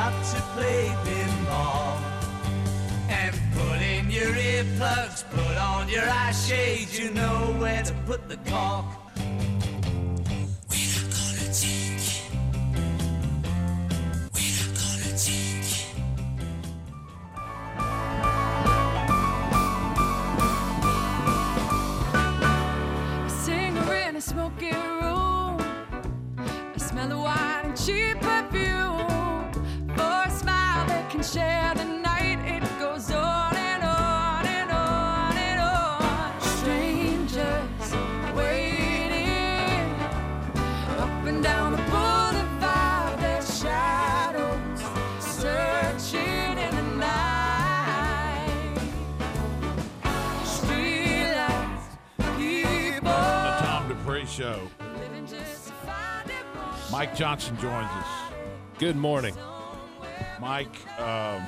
you've to play pinball. And put in your earplugs, put on your eye shades, you know where to put the cork. Smoky room. I smell of wine Mike Johnson joins us. Good morning. Mike, um,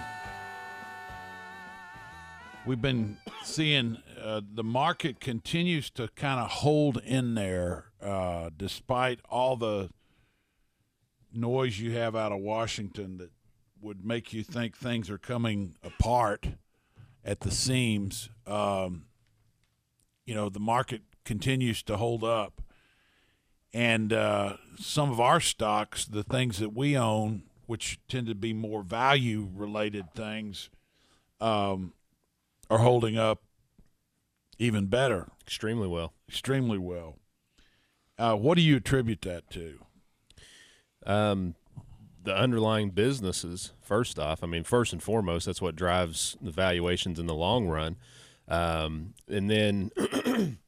we've been seeing uh, the market continues to kind of hold in there uh, despite all the noise you have out of Washington that would make you think things are coming apart at the seams. Um, you know, the market continues to hold up. And uh, some of our stocks, the things that we own, which tend to be more value related things, um, are holding up even better, Extremely well. extremely well. Uh, what do you attribute that to? Um, the underlying businesses, first off, I mean, first and foremost, that's what drives the valuations in the long run. Um, and then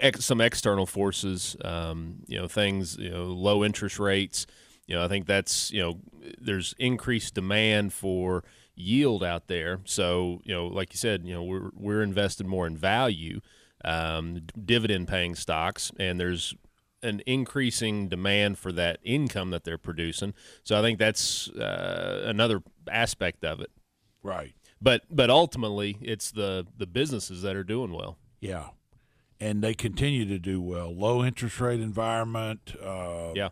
ex- some external forces, um, you know, things, you know, low interest rates. You know, I think that's, you know, there's increased demand for yield out there. So, you know, like you said, you know, we're, we're invested more in value, um, dividend paying stocks, and there's an increasing demand for that income that they're producing. So I think that's uh, another aspect of it. Right. But but ultimately, it's the the businesses that are doing well. Yeah. And they continue to do well. Low interest rate environment. Uh, Yeah.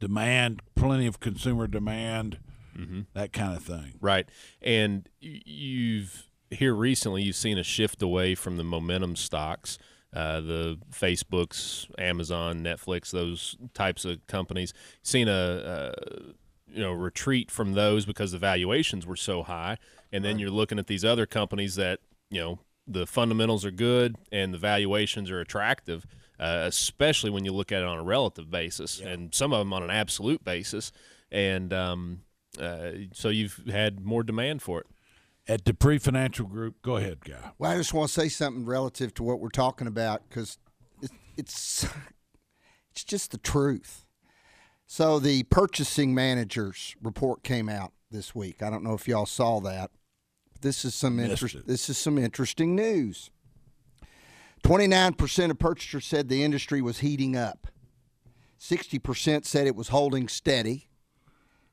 Demand, plenty of consumer demand, Mm-hmm. that kind of thing. Right. And you've here recently you've seen a shift away from the momentum stocks, uh, the Facebooks, Amazon, Netflix, those types of companies. Seen a, uh you know retreat from those because the valuations were so high, and then you're looking at these other companies that you know the fundamentals are good and the valuations are attractive. Uh, especially when you look at it on a relative basis, and some of them on an absolute basis, and um, uh, so you've had more demand for it. At Dupree Financial Group, go ahead, guy. Well, I just want to say something relative to what we're talking about because it's, it's it's just the truth. So the purchasing managers report came out this week. I don't know if y'all saw that. This is some interest. This is some interesting news. Twenty nine percent of purchasers said the industry was heating up. Sixty percent said it was holding steady,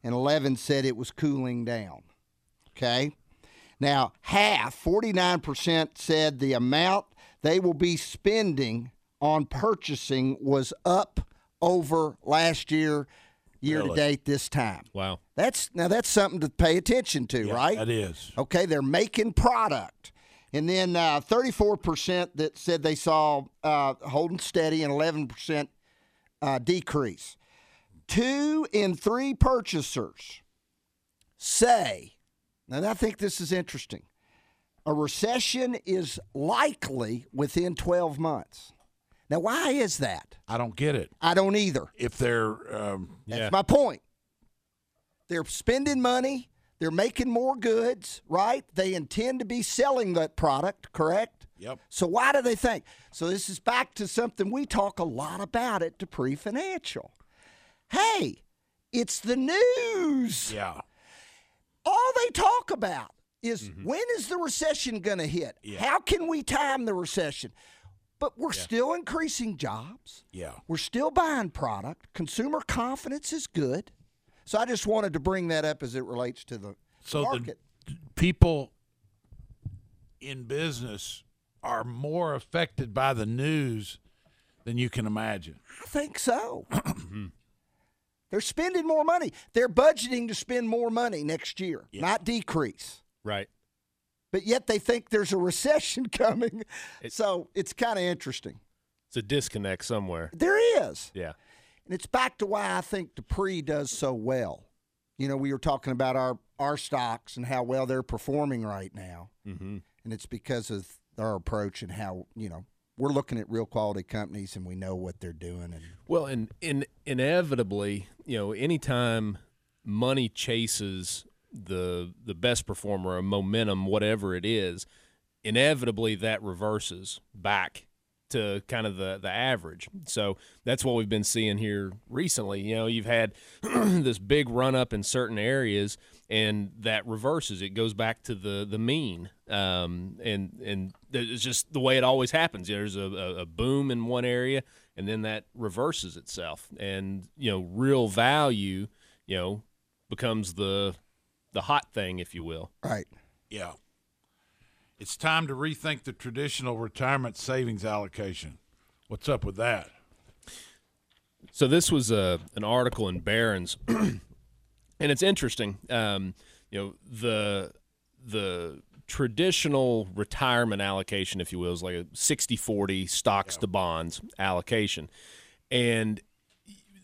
and eleven said it was cooling down. Okay. Now, half, 49%, said the amount they will be spending on purchasing was up over last year, year to date this time. Wow. That's now that's something to pay attention to, Yeah, right? That is. Okay, they're making product. And then uh, 34% that said they saw uh, holding steady and 11% uh, decrease. Two in three purchasers say, and I think this is interesting, a recession is likely within 12 months. Now, why is that? I don't get it. I don't either. If they're, um, That's Yeah. my point. They're spending money. They're making more goods, right? They intend to be selling that product, correct? Yep. So why do they think? So this is back to something we talk a lot about at Dupree Financial. Hey, it's the news. yeah, All they talk about is when is the recession going to hit? How can we time the recession? But we're still increasing jobs. Yeah. We're still buying product. Consumer confidence is good. So I just wanted to bring that up as it relates to the So market. the people in business are more affected by the news than you can imagine. I think so. They're spending more money. They're budgeting to spend more money next year, not decrease. Right. But yet they think there's a recession coming. so it's kind of interesting. It's a disconnect somewhere. There is. Yeah. And it's back to why I think Dupree does so well. You know, we were talking about our, our stocks and how well they're performing right now. Mm-hmm. And it's because of our approach and how, you know, we're looking at real quality companies and we know what they're doing. And Well, and in, inevitably, you know, anytime money chases the the best performer or momentum, whatever it is, inevitably that reverses back to kind of the the average. So that's what we've been seeing here recently. You know, you've had this big run up in certain areas, and that reverses. It goes back to the the mean, um, and and it's just the way it always happens. There's a, a, a boom in one area, and then that reverses itself, and you know, real value, you know, becomes the the hot thing, if you will. right. Yeah. It's time to rethink the traditional retirement savings allocation. What's up with that? So this was a an article in Barron's, and it's interesting. Um, you know the the traditional retirement allocation, if you will, is like a 60-40 stocks to bonds allocation, and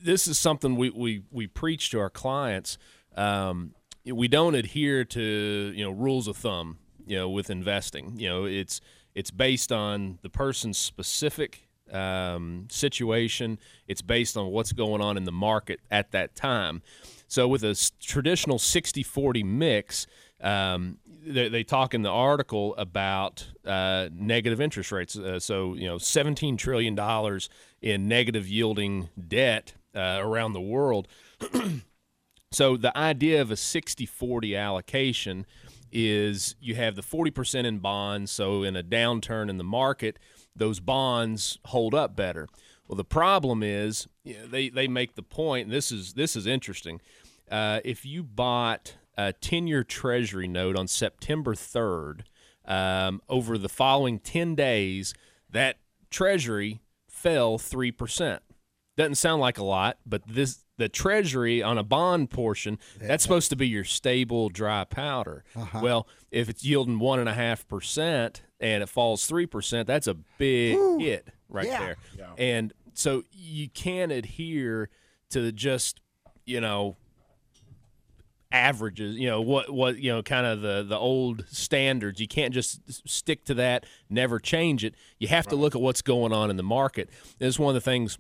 this is something we we we preach to our clients. Um, we don't adhere to you know rules of thumb. You know, with investing, you know, it's it's based on the person's specific um, situation. It's based on what's going on in the market at that time. So, with a traditional 60 40 mix, um, they, they talk in the article about uh, negative interest rates. Uh, so, you know, $17 trillion in negative yielding debt uh, around the world. So the idea of a 60-40 allocation is you have the 40% in bonds, so in a downturn in the market, those bonds hold up better. Well, the problem is you know, they, they make the point, and this is this is interesting. Uh, if you bought a 10-year Treasury note on September 3rd, um, over the following 10 days, that Treasury fell 3%. Doesn't sound like a lot, but this the treasury on a bond portion that's supposed to be your stable dry powder. Well, if it's yielding one and a half percent and it falls three percent, that's a big hit right Yeah. there. And so you can't adhere to just you know averages you know what what you know kind of the the old standards. You can't just stick to that never change it. You have to look at what's going on in the market. It's one of the things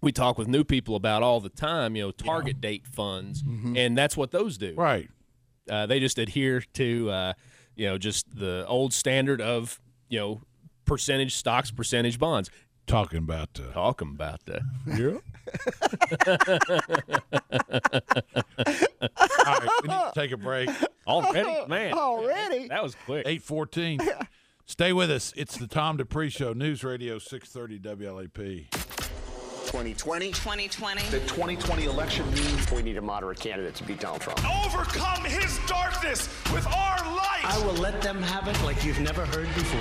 we talk with new people about all the time you know target date funds and that's what those do Right. uh, they just adhere to uh, you know just the old standard of you know percentage stocks percentage bonds Talking about uh, talking about that Yeah. All right, we need to take a break. already man Already? that was quick 814. Stay with us. It's the Tom Dupree Show, News Radio 630 WLAP. 2020. 2020. The 2020 election means we need a moderate candidate to beat Donald Trump. overcome his darkness with our light. I will let them have it like you've never heard before.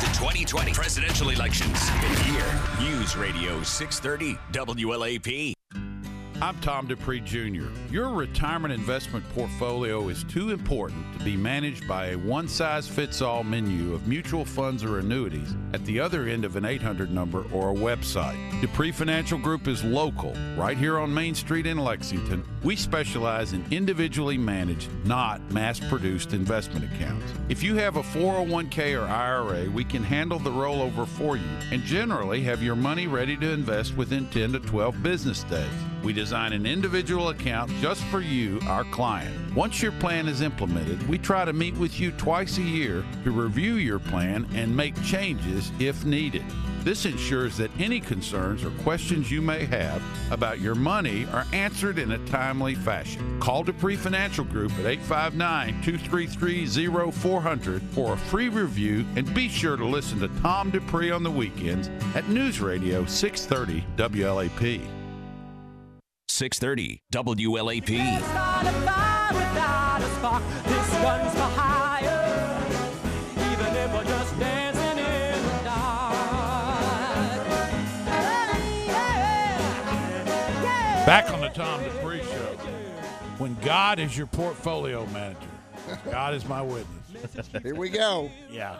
The 2020 presidential elections happen here. News Radio 630 WLAP. I'm Tom Dupree Jr. Your retirement investment portfolio is too important to be managed by a one size fits all menu of mutual funds or annuities at the other end of an 800 number or a website. Dupree Financial Group is local, right here on Main Street in Lexington. We specialize in individually managed, not mass produced investment accounts. If you have a 401k or IRA, we can handle the rollover for you and generally have your money ready to invest within 10 to 12 business days. We design an individual account just for you, our client. Once your plan is implemented, we try to meet with you twice a year to review your plan and make changes if needed. This ensures that any concerns or questions you may have about your money are answered in a timely fashion. Call Dupree Financial Group at 859 233 0400 for a free review and be sure to listen to Tom Dupree on the weekends at News Radio 630 WLAP. 630 WLAP. Start a fire without a spark. This gun's for hire. Even if we're just dancing in the dark. Yeah. Back on the Tom Dupree show. When God is your portfolio manager, God is my witness. Here we go. Yeah.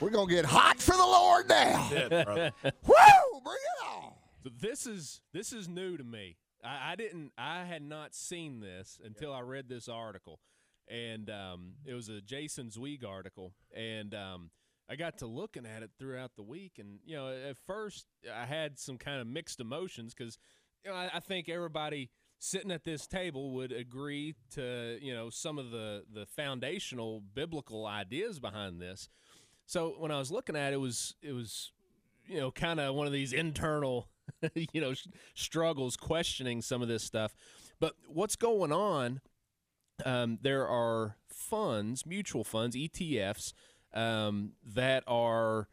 We're going to get hot for the Lord now. That's it, brother. Woo! Bring it on. This is this is new to me. I, I didn't I had not seen this until I read this article, and um, it was a Jason Zweig article, and um, I got to looking at it throughout the week, and you know at first I had some kind of mixed emotions because you know I, I think everybody sitting at this table would agree to you know some of the the foundational biblical ideas behind this. So when I was looking at it, it was it was you know kind of one of these internal you know struggles questioning some of this stuff. But what's going on um, there are funds mutual funds etfs um, that are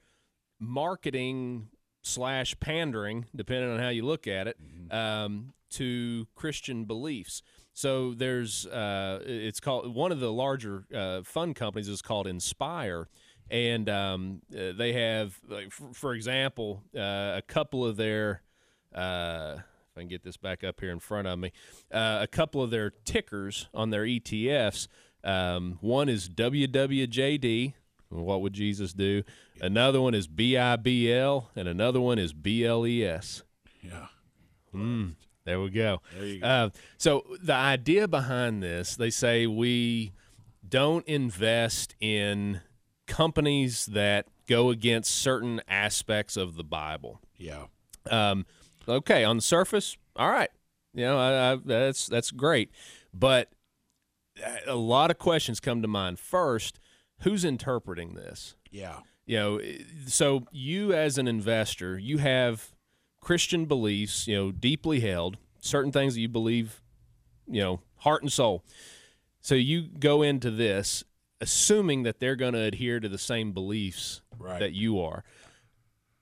marketing slash pandering depending on how you look at it um, to christian beliefs. So there's uh, it's called one of the larger uh, fund companies is called inspire and um, uh, they have, like, for, for example, uh, a couple of their. Uh, if I can get this back up here in front of me, uh, a couple of their tickers on their ETFs. Um, one is WWJD. What would Jesus do? Another one is BIBL, and another one is BLES. Yeah. Mm, there we go. There you go. Uh, so the idea behind this, they say we don't invest in companies that go against certain aspects of the Bible. Yeah. Um, okay, on the surface, all right, you know I, I, that's that's great, but a lot of questions come to mind. First, who's interpreting this? Yeah. you know so you as an investor you have christian beliefs you know deeply held certain things that you believe you know heart and soul so you go into this assuming that they're going to adhere to the same beliefs Right. that you are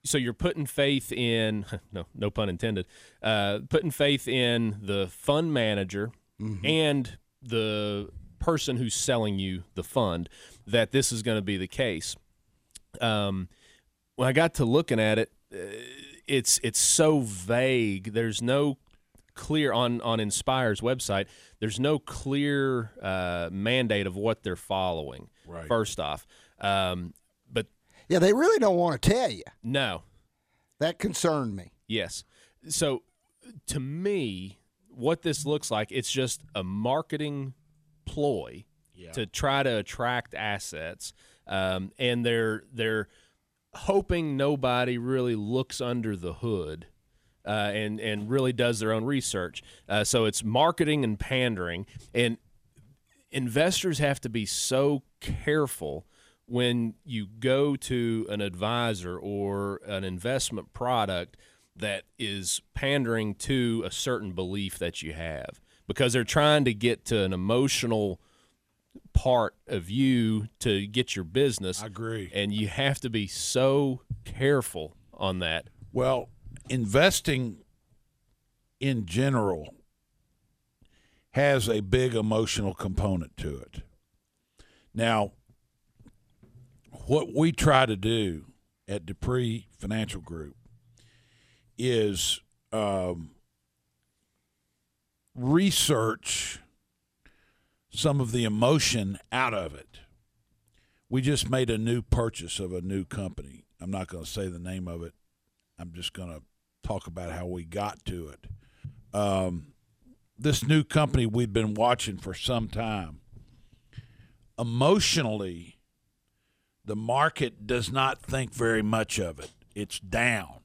so you're putting faith in no no pun intended uh, putting faith in the fund manager and the person who's selling you the fund that this is going to be the case um, when I got to looking at it, uh, it's it's so vague. There's no clear on on Inspire's website. There's no clear uh, mandate of what they're following. Right. First off, um, but Yeah, they really don't want to tell you. no, That concerned me. Yes. So to me, what this looks like, it's just a marketing ploy to try to attract assets, um, and they're they're hoping nobody really looks under the hood. Uh, and and really does their own research. Uh, so it's marketing and pandering, and investors have to be so careful when you go to an advisor or an investment product that is pandering to a certain belief that you have because they're trying to get to an emotional part of you to get your business. I agree. And you have to be so careful on that. Well, investing in general has a big emotional component to it. Now, what we try to do at Dupree Financial Group is um, research some of the emotion out of it. We just made a new purchase of a new company. I'm not going to say the name of it. I'm just going to talk about how we got to it. Um, this new company we've been watching for some time. Emotionally, the market does not think very much of it. It's down.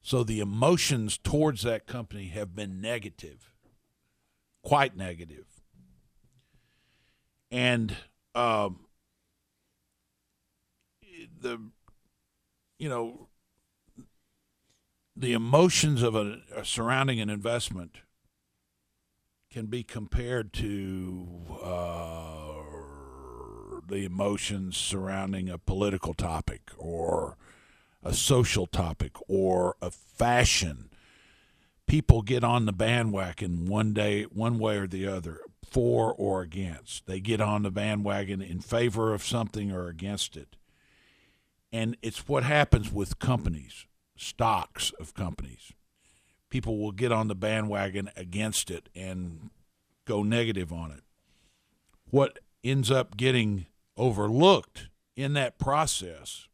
So the emotions towards that company have been negative, quite negative. And um, the, you know, the emotions of a, a surrounding an investment can be compared to uh, the emotions surrounding a political topic or a social topic or a fashion. People get on the bandwagon one day, one way or the other, for or against. They get on the bandwagon in favor of something or against it. And it's what happens with companies, stocks of companies. People will get on the bandwagon against it and go negative on it. What ends up getting overlooked in that process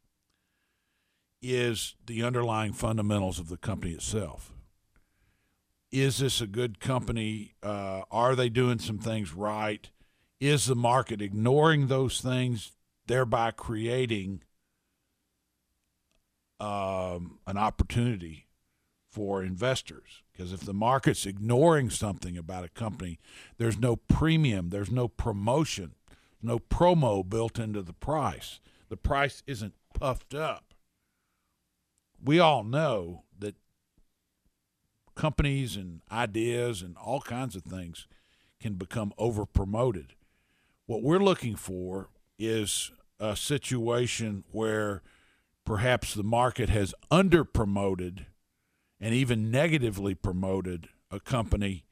is the underlying fundamentals of the company itself. Is this a good company? Uh, are they doing some things right? Is the market ignoring those things, thereby creating um, an opportunity for investors? Because if the market's ignoring something about a company, there's no premium, there's no promotion, no promo built into the price. The price isn't puffed up. We all know that companies and ideas and all kinds of things can become over promoted. What we're looking for is a situation where perhaps the market has under promoted and even negatively promoted a company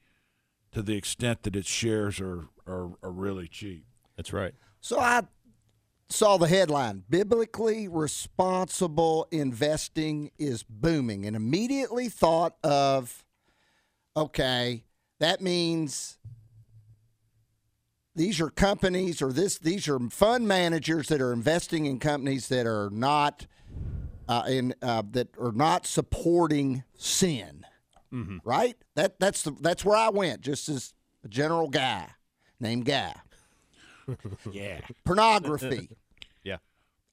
to the extent that its shares are, are, are really cheap. That's right. So I saw the headline Biblically responsible investing is booming, and immediately thought of okay, that means these are companies or this these are fund managers that are investing in companies that are not uh, in uh, that are not supporting sin, right? That that's the that's where I went, just as a general guy named Guy. Yeah. Pornography, Yeah.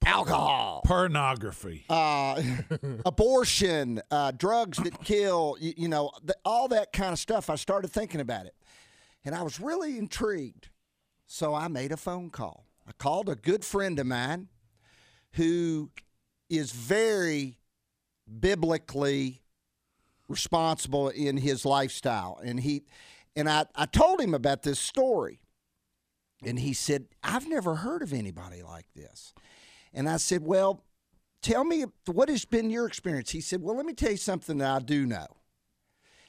alcohol, Pornography. uh, abortion, uh, drugs that kill, you, you know, th- all that kind of stuff. I started thinking about it, and I was really intrigued. So I made a phone call. I called a good friend of mine who is very biblically responsible in his lifestyle, and he and I, I told him about this story, and he said, "I've never heard of anybody like this." And I said, Well, tell me what has been your experience? He said, Well, let me tell you something that I do know.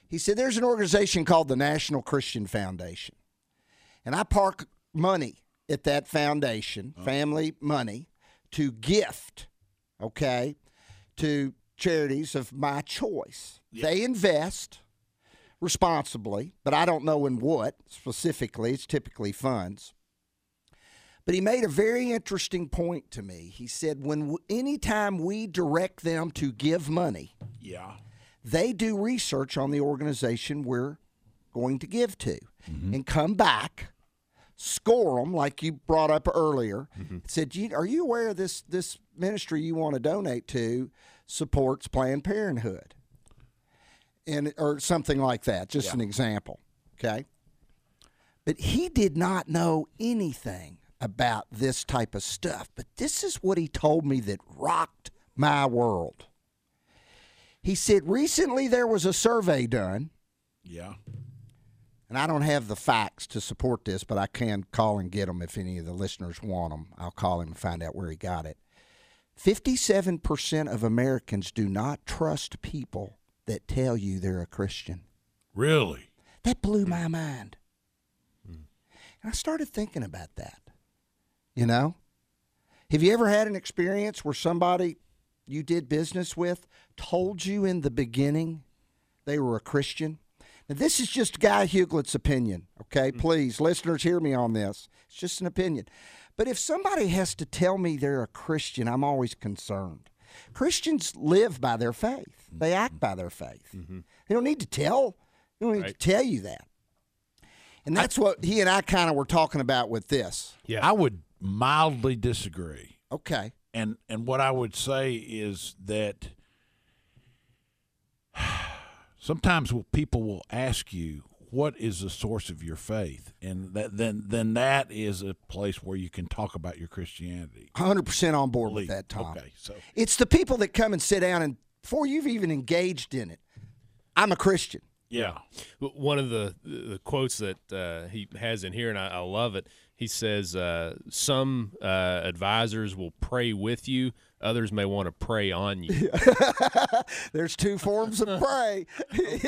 He said, There's an organization called the National Christian Foundation. And I park money at that foundation, oh. family money, to gift, okay, to charities of my choice. They invest responsibly, but I don't know in what specifically. It's typically funds. But he made a very interesting point to me. He said, when anytime we direct them to give money, yeah. they do research on the organization we're going to give to mm-hmm. and come back, score them like you brought up earlier. Mm-hmm. Said, "You- "Are you aware this this ministry you want to donate to supports Planned Parenthood?" And or something like that. Just an example. Okay. But he did not know anything about this type of stuff. But this is what he told me that rocked my world. He said recently there was a survey done, Yeah. And I don't have the facts to support this, but I can call and get them if any of the listeners want them. I'll call him and find out where he got it. 57% of Americans do not trust people that tell you they're a Christian. Really? That blew hmm. my mind. Hmm. And I started thinking about that. You know? Have you ever had an experience where somebody you did business with told you in the beginning they were a Christian? Now, this is just Guy Huglett's opinion, okay? Mm-hmm. Please, listeners, hear me on this. It's just an opinion. But if somebody has to tell me they're a Christian, I'm always concerned. Christians live by their faith, they act mm-hmm. by their faith. Mm-hmm. They don't need to tell, they don't need to tell you that. And that's what he and I kind of were talking about with this. Yeah. I would mildly disagree. Okay. And and what I would say is that sometimes people will ask you what is the source of your faith and that then then that is a place where you can talk about your christianity 100% on board Believe. with that, Tom. Okay, so- it's the people that come and sit down and before you've even engaged in it, I'm a Christian. yeah One of the, the quotes that uh, he has in here, and I, I love it. He says, uh, "Some uh, advisors will pray with you; others may want to pray on you." There's two forms of pray.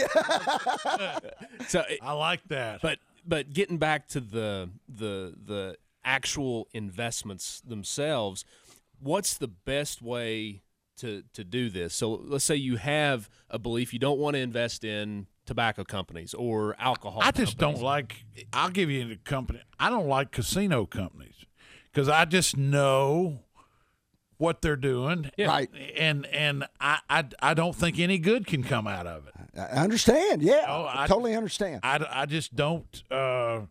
so i like that but but getting back to the the the actual investments themselves what's the best way to to do this so let's say you have a belief you don't want to invest in tobacco companies or alcohol I just companies. don't like. I'll give you a company. I don't like casino companies because I just know what they're doing. Yeah. Right. And and I, I I don't think any good can come out of it. I understand. Yeah. Oh, I I- totally understand. I, I just don't. Uh,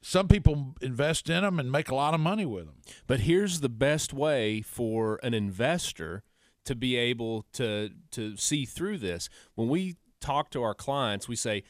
some people invest in them and make a lot of money with them. But here's the best way for an investor to be able to to see through this. When we talk to our clients, we say,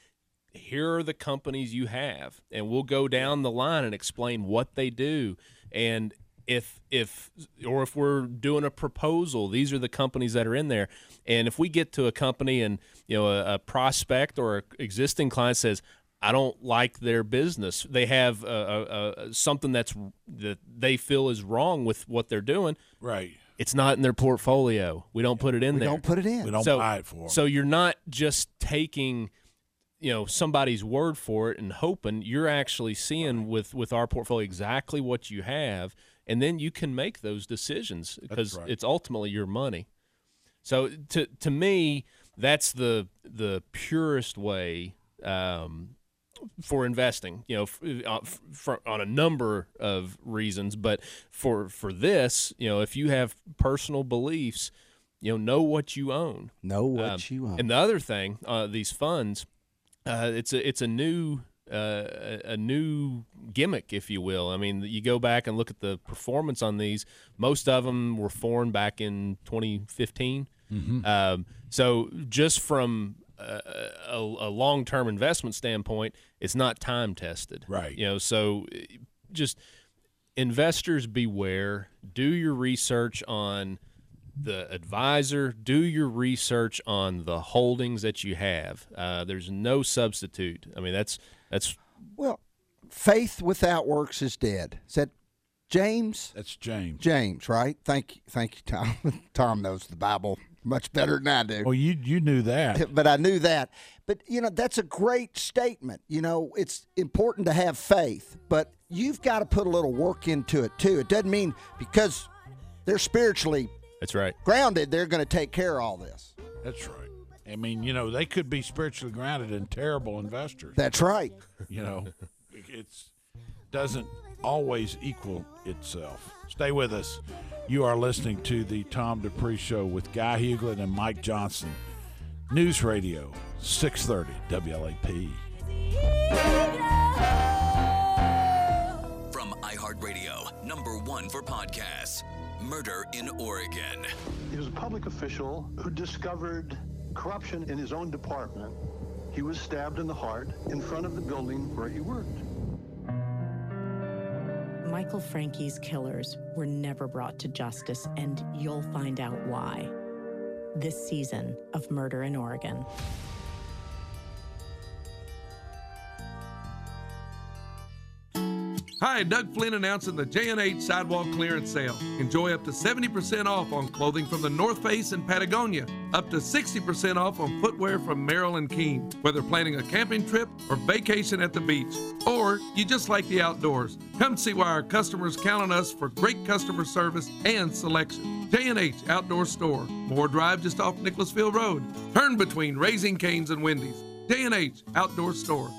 "Here are the companies you have," and we'll go down the line and explain what they do. And if if or if we're doing a proposal, these are the companies that are in there. And if we get to a company and you know a, a prospect or a existing client says, I don't like their business. They have uh, uh, uh, something that's that they feel is wrong with what they're doing. Right. It's not in their portfolio. We don't put it in there. we there. don't put it in. We don't so, buy it for 'em. So you're not just taking, you know, somebody's word for it and hoping. You're actually seeing with with our portfolio exactly what you have, and then you can make those decisions because right. it's ultimately your money. So to to me, that's the the purest way um, for investing. You know, f- uh, f- on a number of reasons, but for for this, you know, if you have personal beliefs, you know, know what you own. know what Um, you own. And the other thing, uh, these funds, uh, it's a it's a new uh, a a new gimmick, if you will. I mean, you go back and look at the performance on these. Most of them were formed back in 2015. Mm-hmm. Um, so just from a, a, a long term investment standpoint, it's not time tested. Right. You know, so just investors beware. Do your research on the advisor. Do your research on the holdings that you have. Uh, there's no substitute. I mean, that's that's well, faith without works is dead. Is that James? That's James. James, right? Thank you, thank you, Tom. Tom knows the Bible much better than I do. Well, you you knew that. but I knew that. But you know, that's a great statement. You know, it's important to have faith, but you've got to put a little work into it too. It doesn't mean because they're spiritually that's right. grounded, they're going to take care of all this. That's right. I mean, you know, they could be spiritually grounded and terrible investors. That's right. You know, it's doesn't always equal itself. Stay with us. You are listening to the Tom Dupree Show with Guy Huglet and Mike Johnson. News Radio, 630 WLAP. From iHeartRadio, number one for podcasts, Murder in Oregon. He was a public official who discovered corruption in his own department. He was stabbed in the heart in front of the building where he worked. Michael Francke's killers were never brought to justice, and you'll find out why. This season of Murder in Oregon. Hi, Doug Flynn announcing the J&H Sidewalk Clearance Sale. Enjoy up to 70% off on clothing from the North Face and Patagonia, up to 60% off on footwear from Merrell and Keen. Whether planning a camping trip or vacation at the beach, or you just like the outdoors, come see why our customers count on us for great customer service and selection. J&H Outdoor Store, Moore Drive just off Nicholasville Road. Turn between Raising Cane's and Wendy's. J&H Outdoor Store.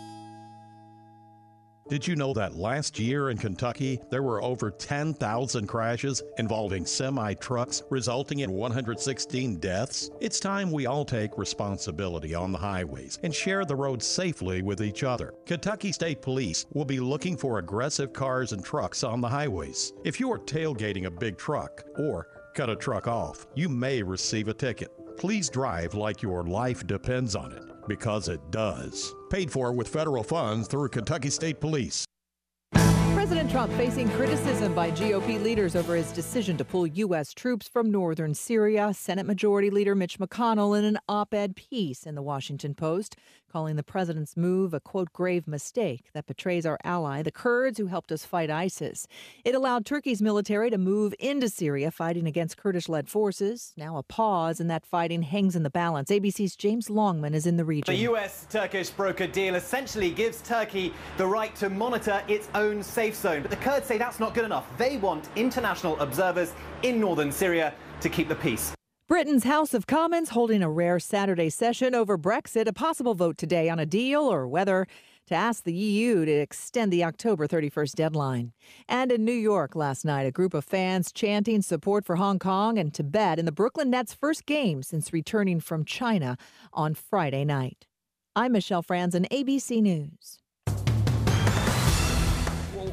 Did you know that last year in Kentucky there were over 10,000 crashes involving semi trucks, resulting in 116 deaths? It's time we all take responsibility on the highways and share the roads safely with each other. Kentucky State Police will be looking for aggressive cars and trucks on the highways. If you are tailgating a big truck or cut a truck off, you may receive a ticket. Please drive like your life depends on it, because it does. Paid for with federal funds through Kentucky State Police. President Trump facing criticism by GOP leaders over his decision to pull U.S. troops from northern Syria. Senate Majority Leader Mitch McConnell in an op ed piece in the Washington Post calling the president's move a quote grave mistake that betrays our ally, the Kurds who helped us fight ISIS. It allowed Turkey's military to move into Syria fighting against Kurdish led forces. Now a pause in that fighting hangs in the balance. ABC's James Longman is in the region. The US Turkish broker deal essentially gives Turkey the right to monitor its own safe zone. But the Kurds say that's not good enough. They want international observers in northern Syria to keep the peace. Britain's House of Commons holding a rare Saturday session over Brexit, a possible vote today on a deal or whether to ask the EU to extend the October 31st deadline. And in New York last night, a group of fans chanting support for Hong Kong and Tibet in the Brooklyn Nets' first game since returning from China on Friday night. I'm Michelle Franzen, ABC News.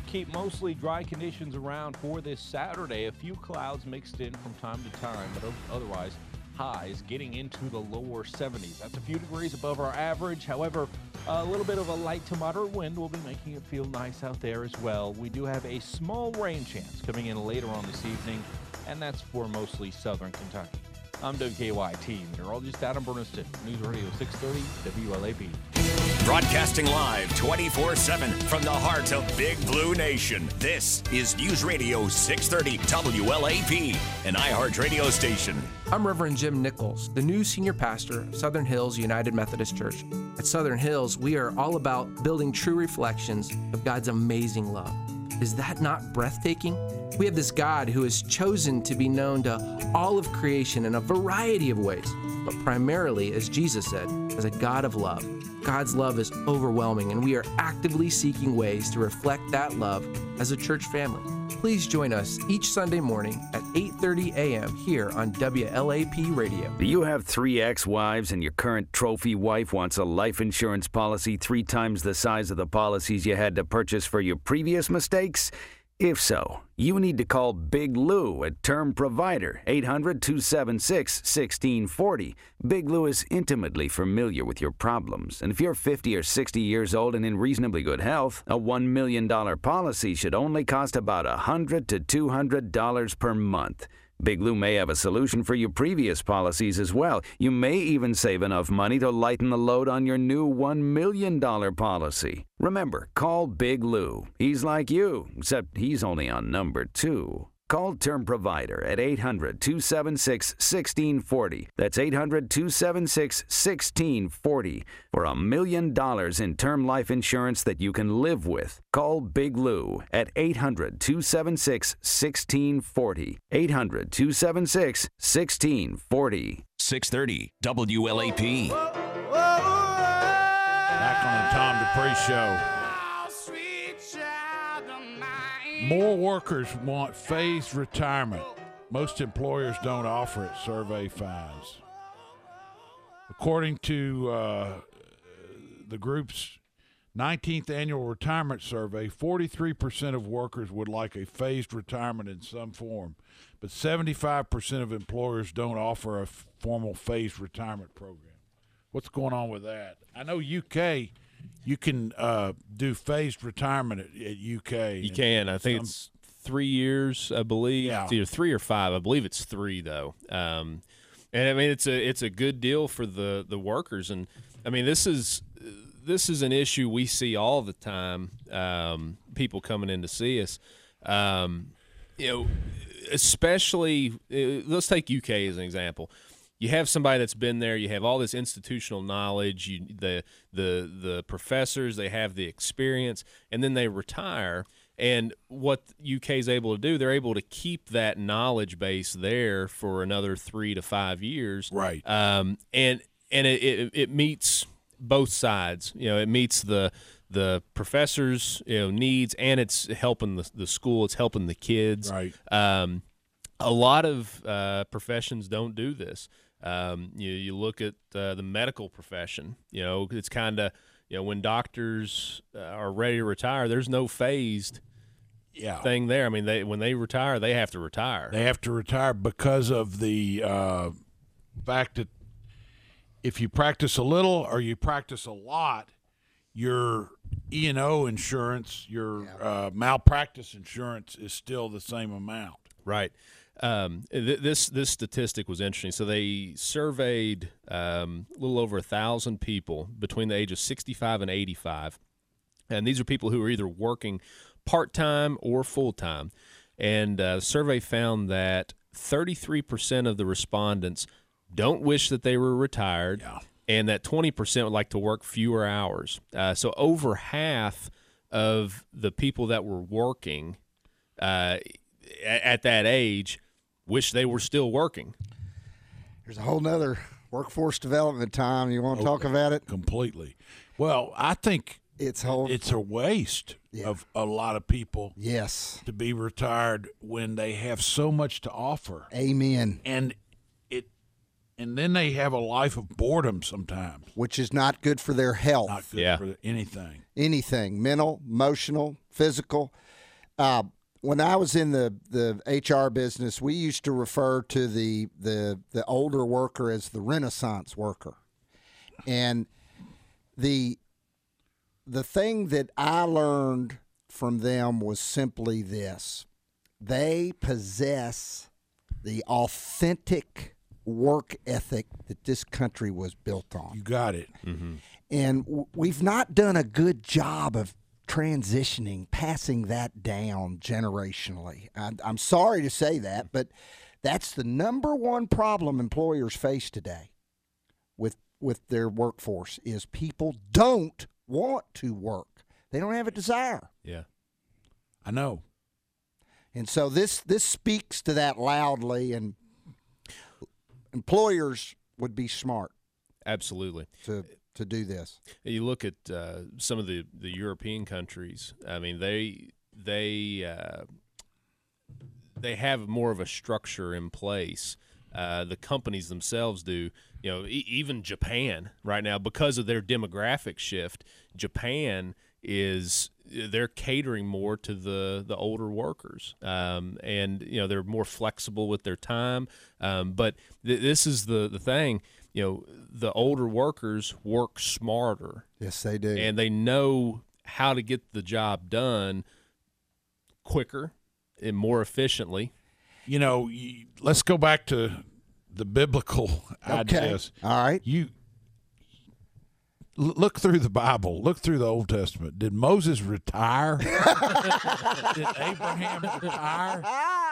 We'll keep mostly dry conditions around for this Saturday. A few clouds mixed in from time to time, but otherwise highs getting into the lower 70s. That's a few degrees above our average. However, a little bit of a light to moderate wind will be making it feel nice out there as well. We do have a small rain chance coming in later on this evening, and that's for mostly southern Kentucky. I'm WKYT meteorologist Adam Burniston, News Radio 630 WLAP. Broadcasting live 24 7 from the heart of Big Blue Nation. This is News Radio 630 WLAP, an iHeart radio station. I'm Reverend Jim Nichols, the new senior pastor of Southern Hills United Methodist Church. At Southern Hills, we are all about building true reflections of God's amazing love. Is that not breathtaking? We have this God who has chosen to be known to all of creation in a variety of ways, but primarily, as Jesus said, as a God of love. God's love is overwhelming, and we are actively seeking ways to reflect that love as a church family. Please join us each Sunday morning at 8:30 a.m. here on WLAP Radio. Do you have three ex-wives and your current trophy wife wants a life insurance policy three times the size of the policies you had to purchase for your previous mistakes? If so, you need to call Big Lou at Term Provider, 800 276 1640. Big Lou is intimately familiar with your problems, and if you're 50 or 60 years old and in reasonably good health, a $1 million policy should only cost about 100 to $200 per month. Big Lou may have a solution for your previous policies as well. You may even save enough money to lighten the load on your new $1 million policy. Remember, call Big Lou. He's like you, except he's only on number two. Call Term Provider at 800 276 1640. That's 800 276 1640 for a million dollars in term life insurance that you can live with. Call Big Lou at 800 276 1640. 800 276 1640. 630 WLAP. Back on the Tom Dupree Show. More workers want phased retirement. Most employers don't offer it, survey finds. According to uh, the group's 19th annual retirement survey, 43% of workers would like a phased retirement in some form, but 75% of employers don't offer a formal phased retirement program. What's going on with that? I know UK, you can uh, do phased retirement at, at UK. You can. I think Some- it's three years, I believe. Yeah. It's either three or five. I believe it's three though. Um, and I mean, it's a it's a good deal for the the workers. And I mean, this is this is an issue we see all the time. Um, people coming in to see us. Um, you know, especially uh, let's take UK as an example. You have somebody that's been there. You have all this institutional knowledge. You the the the professors. They have the experience, and then they retire. And what UK is able to do, they're able to keep that knowledge base there for another three to five years. Right. Um, and and it, it it meets both sides. You know, it meets the the professors' you know needs, and it's helping the the school. It's helping the kids. Right. Um, a lot of uh, professions don't do this. Um, you you look at uh, the medical profession. You know, it's kind of you know when doctors uh, are ready to retire, there's no phased yeah. thing there. I mean, they when they retire, they have to retire. They have to retire because of the uh, fact that if you practice a little or you practice a lot, your E and O insurance, your uh, malpractice insurance is still the same amount. Right. Um, th- this this statistic was interesting. So they surveyed um, a little over a thousand people between the age of 65 and 85, and these are people who are either working part time or full time. And uh, the survey found that 33 percent of the respondents don't wish that they were retired, and that 20 percent would like to work fewer hours. Uh, so over half of the people that were working uh, at, at that age wish they were still working. There's a whole nother workforce development time. You want to talk about it? Completely. Well, I think it's whole, it's a waste of a lot of people. Yes. To be retired when they have so much to offer. Amen. And it and then they have a life of boredom sometimes. Which is not good for their health. Not good for anything. anything mental, emotional, physical. Uh, when I was in the, the HR business, we used to refer to the, the the older worker as the Renaissance worker, and the the thing that I learned from them was simply this: they possess the authentic work ethic that this country was built on. You got it. Mm-hmm. And w- we've not done a good job of transitioning, passing that down generationally. I, I'm sorry to say that, but that's the number one problem employers face today with with their workforce is people don't want to work. They don't have a desire. Yeah. I know. And so this this speaks to that loudly and employers would be smart Absolutely. to to do this. You look at uh, some of the, the European countries. I mean, they they uh, they have more of a structure in place. Uh, the companies themselves do. You know, e- even Japan right now, because of their demographic shift, Japan is they're catering more to the the older workers, um, and you know they're more flexible with their time. Um, but th- this is the the thing. You know, the older workers work smarter. Yes, they do. And they know how to get the job done quicker and more efficiently. You know, let's go back to the biblical Okay. ideas. All right. You l- look through the Bible, look through the Old Testament. Did Moses retire? Did Abraham retire?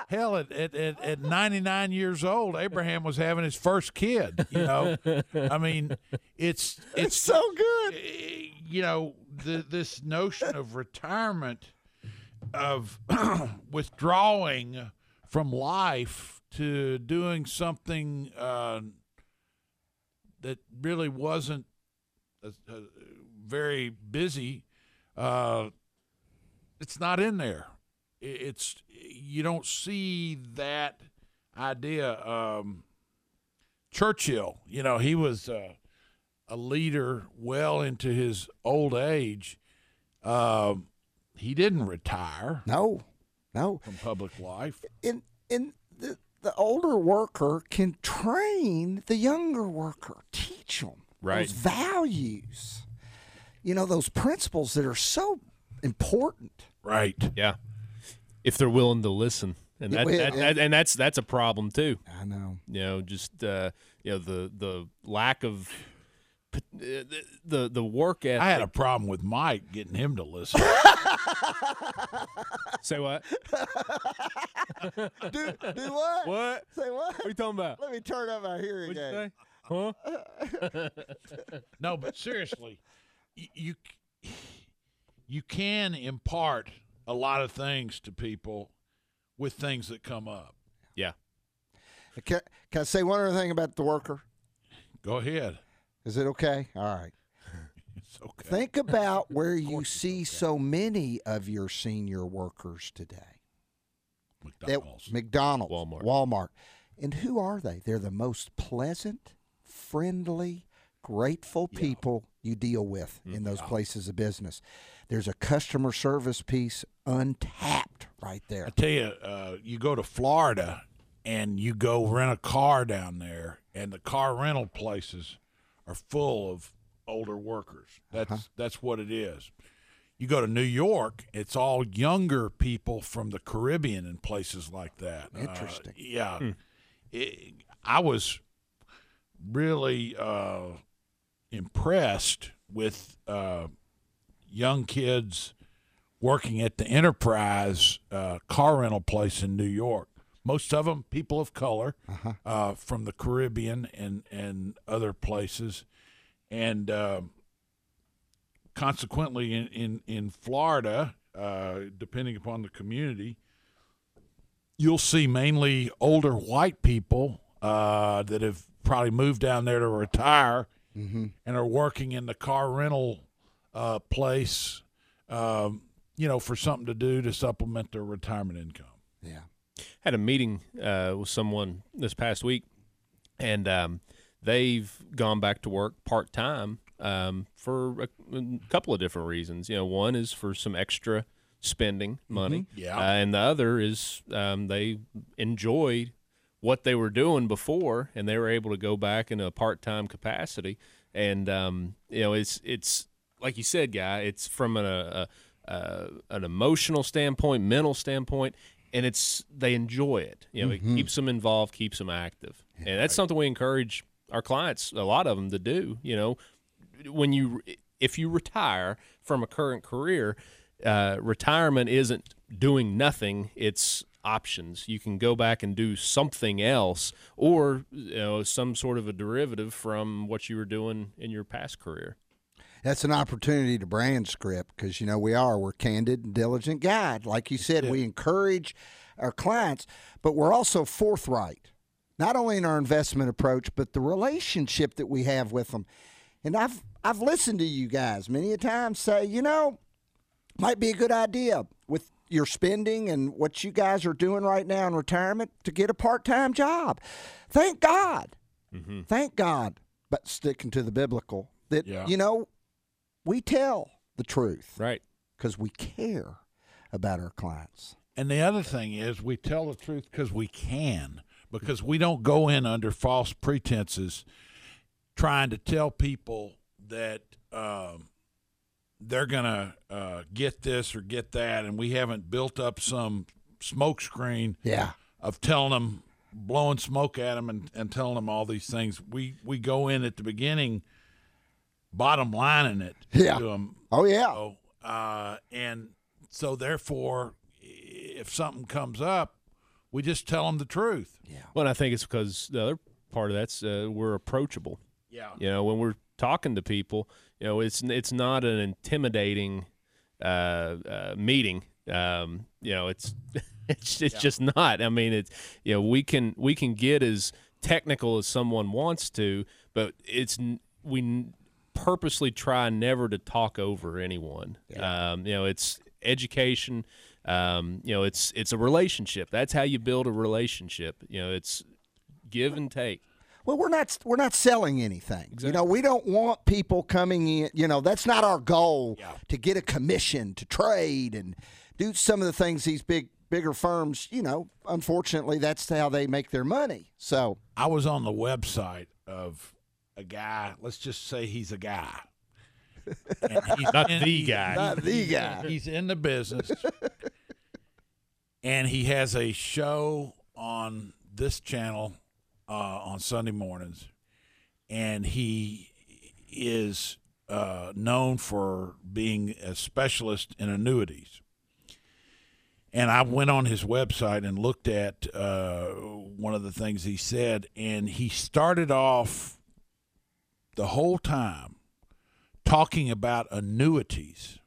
Hell, at, at, at, at 99 years old, Abraham was having his first kid. You know, I mean, it's it's so good. You know, the, this notion of retirement, of withdrawing from life to doing something uh, that really wasn't uh, very busy. Uh, it's not in there. It's you don't see that idea. Um, Churchill, you know, he was uh, a leader well into his old age. Um, he didn't retire. No, no. From public life. in in the the older worker can train the younger worker, teach them Right. those values. You know those principles that are so important. Right. Yeah. If they're willing to listen. And Yeah, that, well, that, yeah. that- and that's that's a problem too. I know. You know, just uh, you know the the lack of uh, the the, the work ethic. I had a problem with Mike getting him to listen. Say what? do do what? What? Say what? What are you talking about? Let me turn up my hearing What'd you aid. Huh? no, but seriously, you you can impart a lot of things to people with things that come up. Yeah. Can, can I say one other thing about the worker? Go ahead. Is it okay? All right. It's okay. Think about where you see so many of your senior workers today. McDonald's. That, McDonald's, Walmart. Walmart. And who are they? They're the most pleasant, friendly, grateful people you deal with in those places of business. There's a customer service piece untapped right there. I tell you, uh, you go to Florida and you go rent a car down there, and the car rental places are full of older workers. That's Uh-huh. that's what it is. You go to New York, it's all younger people from the Caribbean and places like that. Uh, Interesting. yeah, Hmm. It- I was really uh, impressed with uh, young kids working at the Enterprise uh, car rental place in New York. Most of them people of color Uh-huh. uh, from the Caribbean and and other places, and uh, consequently in in in Florida, uh, depending upon the community, you'll see mainly older white people uh, that have probably moved down there to retire Mhm. and are working in the car rental uh, place, um, you know, for something to do to supplement their retirement income. Yeah. Had a meeting uh, with someone this past week, and um, they've gone back to work part time um, for a, a couple of different reasons. You know, one is for some extra spending money, Yeah. uh, and the other is um, they enjoyed what they were doing before, and they were able to go back in a part time capacity. And um, you know, it's it's like you said, guy. It's from an, a, a, an emotional standpoint, mental standpoint, and it's they enjoy it. You know, Mhm. it keeps them involved, keeps them active, and that's something we encourage our clients, a lot of them, to do. You know, when you if you retire from a current career, uh, retirement isn't doing nothing; it's options. You can go back and do something else, or you know, some sort of a derivative from what you were doing in your past career. That's an opportunity to brand script because you know we are we're candid and diligent guide. Like you said, we encourage our clients, but we're also forthright, not only in our investment approach, but the relationship that we have with them. And I've I've listened to you guys many a time say, you know, might be a good idea with your spending and what you guys are doing right now in retirement to get a part-time job. Thank God. Thank God. But sticking to the biblical that Yeah. you know we tell the truth. Right. Because we care about our clients. And the other thing is, we tell the truth because we can, because we don't go in under false pretenses trying to tell people that um, they're going to uh, get this or get that. And we haven't built up some smokescreen Yeah. of telling them, blowing smoke at them and, and telling them all these things. We, we go in at the beginning, bottom lining it Yeah. to them. Oh yeah. So, uh, and so therefore, if something comes up, we just tell them the truth. Yeah. Well, and I think it's because the other part of that's uh, we're approachable. Yeah. You know, when we're talking to people, you know, it's it's not an intimidating uh, uh, meeting. Um, you know, it's it's it's just not. I mean, it's you know, we can we can get as technical as someone wants to, but it's we purposely try never to talk over anyone. Um, you know, it's education. Um, you know, it's it's a relationship. That's how you build a relationship. You know, it's give and take. Well, we're not we're not selling anything. You know, we don't want people coming in. You know, that's not our goal to get a commission to trade and do some of the things these big bigger firms. You know, unfortunately, that's how they make their money. So I was on the website of a guy. Let's just say he's a guy. And he's Not in- the guy. Not the guy. He's in the business, and he has a show on this channel uh, on Sunday mornings, and he is uh, known for being a specialist in annuities. And I went on his website and looked at uh, one of the things he said, and he started off the whole time talking about annuities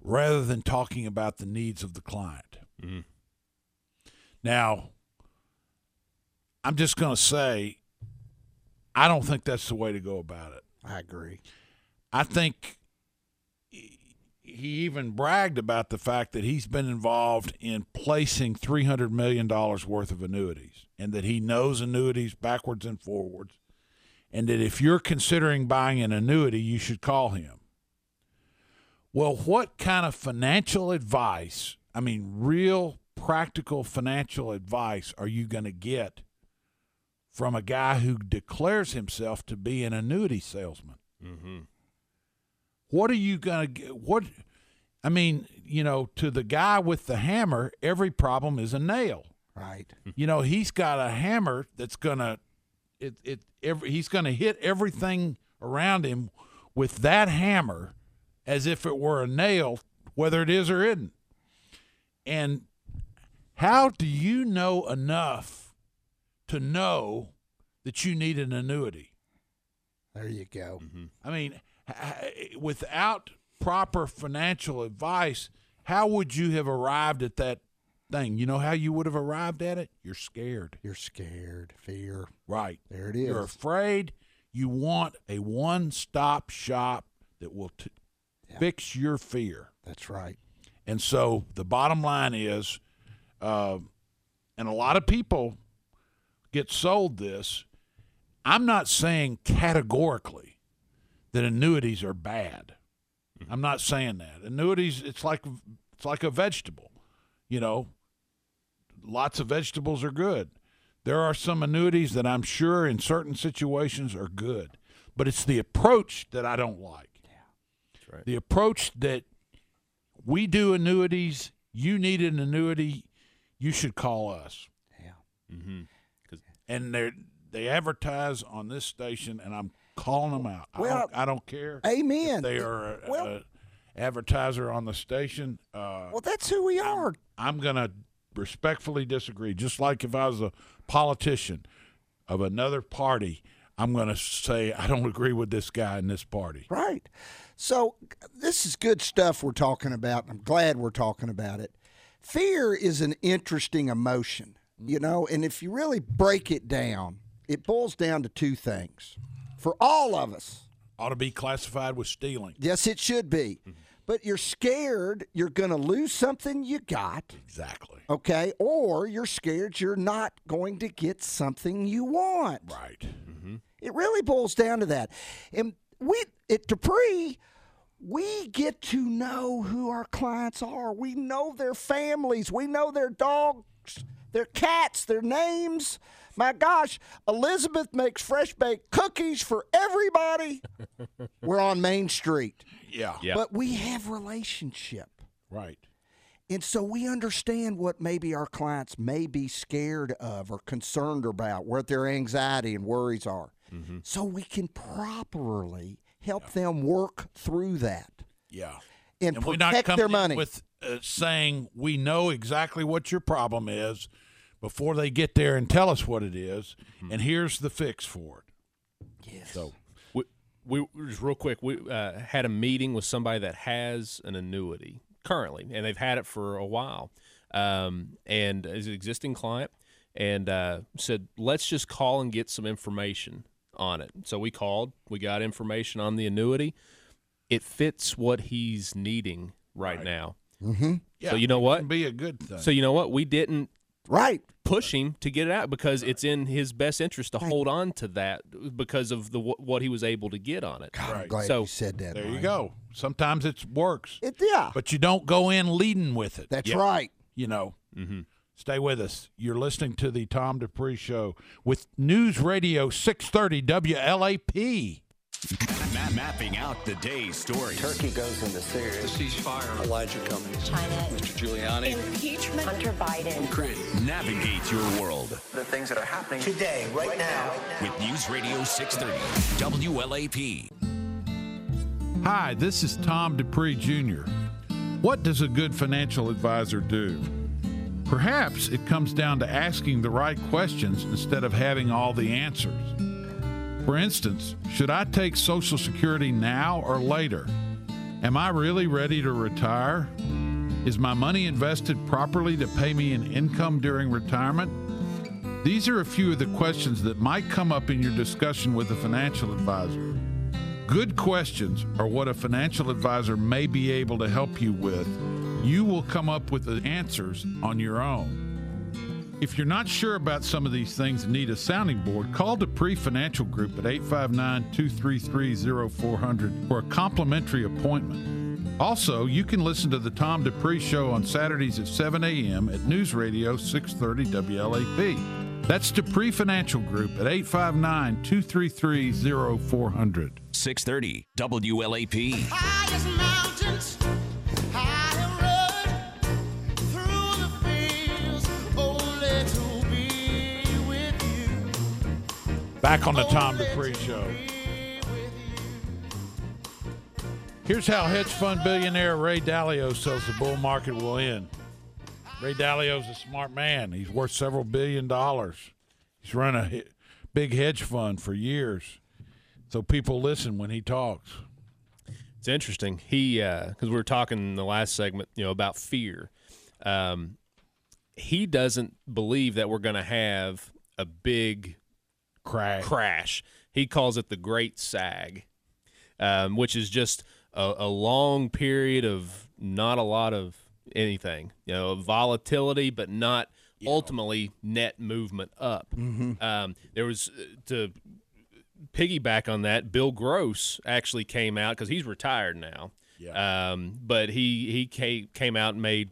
rather than talking about the needs of the client. Mhm. Now, I'm just going to say, I don't think that's the way to go about it. I agree. I think he even bragged about the fact that he's been involved in placing $300 million worth of annuities and that he knows annuities backwards and forwards. And that if you're considering buying an annuity, you should call him. Well, what kind of financial advice, I mean, real practical financial advice, are you going to get from a guy who declares himself to be an annuity salesman. Mm-hmm. What are you going to get? What, I mean, you know, to the guy with the hammer, every problem is a nail. Right. You know, he's got a hammer that's going to, it, it, every, he's going to hit everything around him with that hammer as if it were a nail, whether it is or isn't. And how do you know enough to know that you need an annuity? There you go. I mean, without proper financial advice, how would you have arrived at that thing? You know how you would have arrived at it? You're scared. You're scared, fear. Right. There it is. You're afraid. You want a one stop shop that will t- fix your fear. That's right. And so the bottom line is, uh, and a lot of people get sold this. I'm not saying categorically that annuities are bad. I'm not saying that. Annuities, it's like it's like a vegetable. You know, lots of vegetables are good. There are some annuities that I'm sure in certain situations are good, but it's the approach that I don't like. That's right. The approach that we do annuities, you need an annuity, you should call us. Yeah. Mm-hmm. And they they advertise on this station, and I'm calling them out. I, Well, don't, I don't care. amen. They are a, Well- a advertiser on the station. Uh, Well, that's who we are. I'm going to respectfully disagree. Just like if I was a politician of another party, I'm going to say I don't agree with this guy in this party. Right. So this is good stuff we're talking about. I'm glad we're talking about it. Fear is an interesting emotion, you know, and if you really break it down, it boils down to two things. For all of us, Ought to be classified with stealing. yes, it should be. Mm-hmm. But you're scared you're going to lose something you got. Exactly. Okay. Or you're scared you're not going to get something you want. Right. Mm-hmm. It really boils down to that. And we at Dupree, we get to know who our clients are. We know their families. We know their dogs, their cats, their names. My gosh, Elizabeth makes fresh baked cookies for everybody. We're on Main Street. Yeah. Yeah. But we have relationship. Right. And so we understand what maybe our clients may be scared of or concerned about, what their anxiety and worries are. Mm-hmm. So we can properly help them work through that Yeah. and, we're not protect coming their in money. with uh, saying we know exactly what your problem is before they get there and tell us what it is, and here's the fix for it. Yes. So we, we just real quick, we uh, had a meeting with somebody that has an annuity currently, and they've had it for a while, um, and is an existing client, and uh, said let's just call and get some information on it. So we called, we got information on the annuity. It fits what he's needing right, now. Mm-hmm. Yeah, so you know what? be a good thing. So you know what? We didn't right push him to get it out because it's in his best interest to hold on to that because of the what he was able to get on it. I'm glad so you said that. there you go. Sometimes it works, It, yeah, but you don't go in leading with it. that's Yeah. right. You know. Mm-hmm. Stay with us. You're listening to the Tom Dupree Show with News Radio 630 WLAP. Ma- mapping out the day's story. Turkey goes into Syria. The ceasefire. Elijah Cummings. China. Mr. Giuliani. Impeachment. Hunter Biden. Ukraine. Navigate your world The things that are happening today, right now. with News Radio 630 WLAP. Hi, this is Tom Dupree Jr. What does a good financial advisor do? Perhaps it comes down to asking the right questions instead of having all the answers. For instance, should I take Social Security now or later? Am I really ready to retire? Is my money invested properly to pay me an income during retirement? These are a few of the questions that might come up in your discussion with a financial advisor. Good questions are what a financial advisor may be able to help you with. You will come up with the answers on your own. If you're not sure about some of these things and need a sounding board, call Dupree Financial Group at 859 233 0400 for a complimentary appointment. Also, you can listen to the Tom Dupree Show on Saturdays at 7 a.m. at News Radio 630 WLAP. That's Dupree Financial Group at 859 233 0400. 630 WLAP. Back on the Tom Dupree Show. Here's how hedge fund billionaire Ray Dalio says the bull market will end. Ray Dalio's a smart man. He's worth several billion dollars. He's run a big hedge fund for years. So people listen when he talks. It's interesting. He because we were talking in the last segment, you know, about fear. Um, he doesn't believe that we're going to have a big crash. Crash. He calls it the Great Sag, um, which is just a, a long period of not a lot of anything. You know, volatility, but not ultimately net movement up. Mhm. Um, there was uh, to piggyback on that. Bill Gross actually came out because he's retired now. Yeah. Um, but he he came came out and made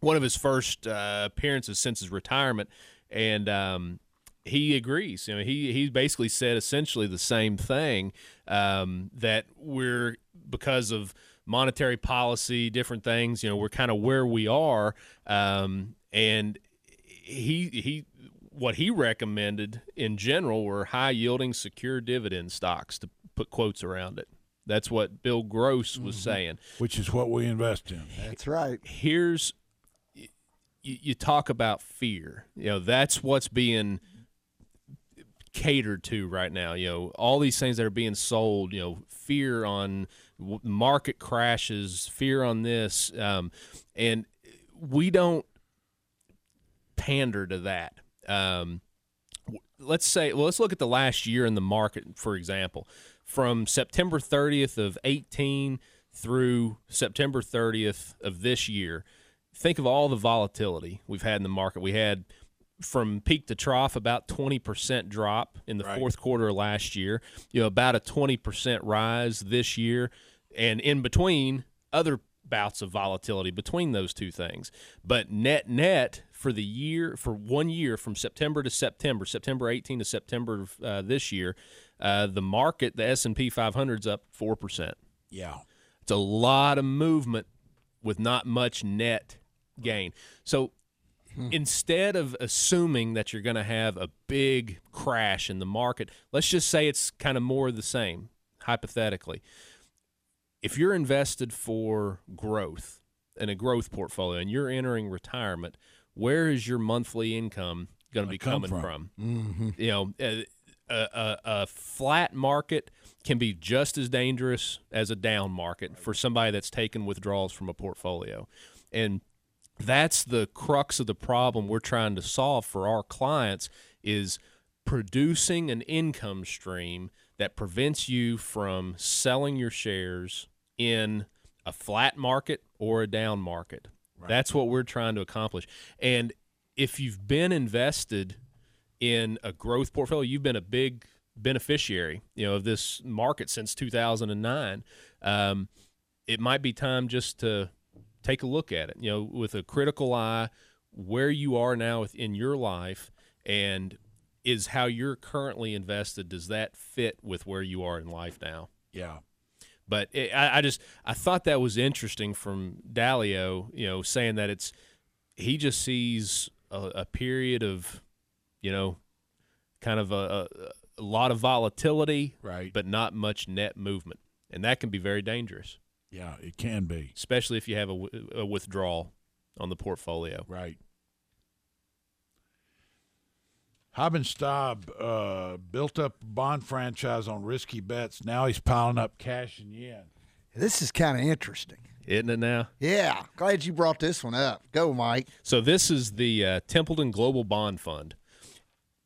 one of his first uh, appearances since his retirement, and um, he agrees. You know, he he basically said essentially the same thing um, that we're because of monetary policy, different things. You know, we're kind of where we are, um, and he he what he recommended in general were high yielding secure dividend stocks to put quotes around it. That's what Bill Gross was saying. Which is what we invest in. That's right. Here's you, you talk about fear. You know, that's what's being catered to right now. You know, all these things that are being sold. You know, fear on market crashes, fear on this, um, and we don't pander to that. Um, let's say, well, let's look at the last year in the market, for example, from September 30th of 18 through September 30th of this year. Think of all the volatility we've had in the market. We had from peak to trough about 20% drop in the Right. fourth quarter of last year, you know, about a 20% rise this year, and in between other bouts of volatility between those two things. But net net for the year for one year from September to September, September 18 to September uh, this year, uh, the market, the S&P 500 is up 4%. Yeah. It's a lot of movement with not much net gain. So instead of assuming that you're going to have a big crash in the market, let's just say it's kind of more of the same, hypothetically. If you're invested for growth in a growth portfolio and you're entering retirement, where is your monthly income going to be coming from? from? Mhm. You know, a, a, a, a flat market can be just as dangerous as a down market for somebody that's taken withdrawals from a portfolio. And that's the crux of the problem we're trying to solve for our clients is producing an income stream that prevents you from selling your shares in a flat market or a down market. That's what we're trying to accomplish. And if you've been invested in a growth portfolio, you've been a big beneficiary, you know, of this market since 2009. Um, it might be time just to take a look at it, you know, with a critical eye, where you are now within your life, and is how you're currently invested. Does that fit with where you are in life now? Yeah. But it, I, I just I thought that was interesting from Dalio, you know, saying that it's he just sees a, a period of, you know, kind of a, a, a lot of volatility, right, but not much net movement, and that can be very dangerous. Yeah, it can be, especially if you have a withdrawal on the portfolio. Right. Staub uh, built up bond franchise on risky bets. Now he's piling up cash and yen. This is kind of interesting. Isn't it now? Yeah, glad you brought this one up. Go, Mike. So this is the uh, Templeton Global Bond Fund.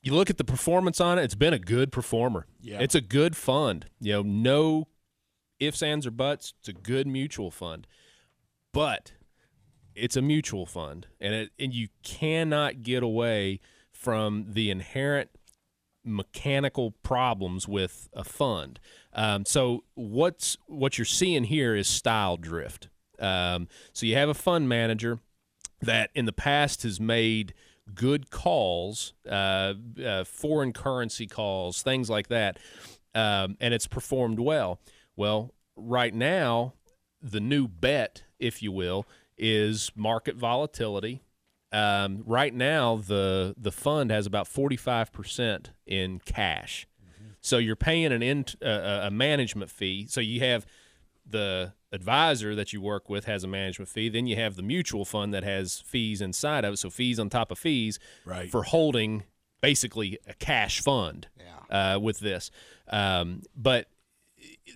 You look at the performance on it; it's been a good performer. Yeah. it's a good fund. You know, no ifs, ands, or buts. It's a good mutual fund, but it's a mutual fund, and it and you cannot get away from the inherent mechanical problems with a fund. Um, so what's what you're seeing here is style drift. Um, so you have a fund manager that in the past has made good calls, uh, uh, foreign currency calls, things like that, um, and it's performed well. Well, right now, the new bet, if you will, is market volatility. Um, right now, the the fund has about forty five percent in cash, so you're paying an in, uh, a management fee. So you have the advisor that you work with has a management fee. Then you have the mutual fund that has fees inside of it. So fees on top of fees Right. for holding basically a cash fund uh, with this. Um, but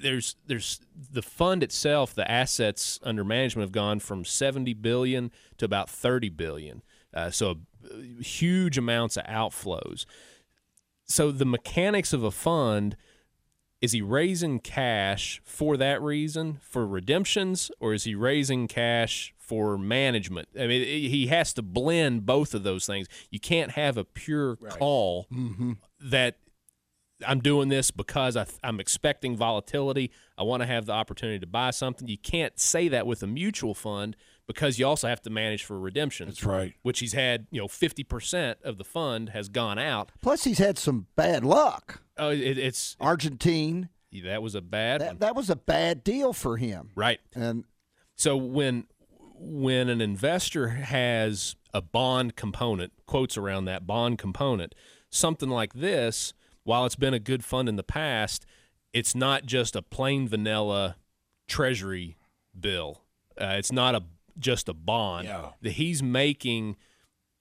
there's there's the fund itself, the assets under management have gone from 70 billion to about 30 billion. Uh, so uh, huge amounts of outflows. So the mechanics of a fund is he raising cash for that reason for redemptions or is he raising cash for management i mean he has to blend both of those things you can't have a pure call that i'm doing this because I, i'm expecting volatility i want to have the opportunity to buy something you can't say that with a mutual fund because you also have to manage for redemption. That's right. which he's had you know 50% of the fund has gone out Plus, he's had some bad luck. oh it, it's Argentine. that was a bad. That, that was a bad deal for him. Right. And so when when an investor has a bond component, quotes around that bond component, something like this, while it's been a good fund in the past, it's not just a plain vanilla treasury bill. Uh, it's not a just a bond. That He's making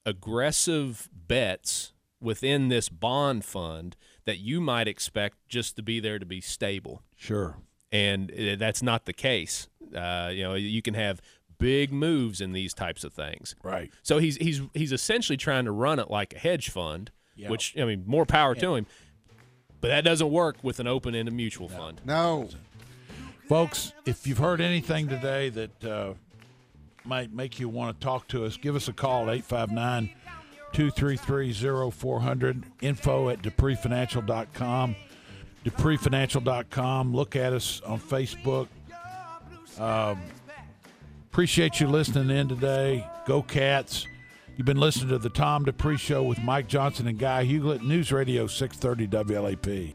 aggressive bets within this bond fund that you might expect just to be there to be stable Sure. and uh, that's not the case. Uh, you know, you can have big moves in these types of things. Right. So he's he's he's essentially trying to run it like a hedge fund, Yeah. which I mean, more power to him. But that doesn't work with an open-ended mutual fund. No. Folks, if you've heard anything today that uh, might make you want to talk to us, give us a call at 859 233 0400. Info at dupreefinancial.com. dupreefinancial.com. Look at us on Facebook. Um, appreciate you listening in today. Go Cats. You've been listening to the Tom Dupree Show with Mike Johnson and Guy Hughlett, News Radio 630 WLAP.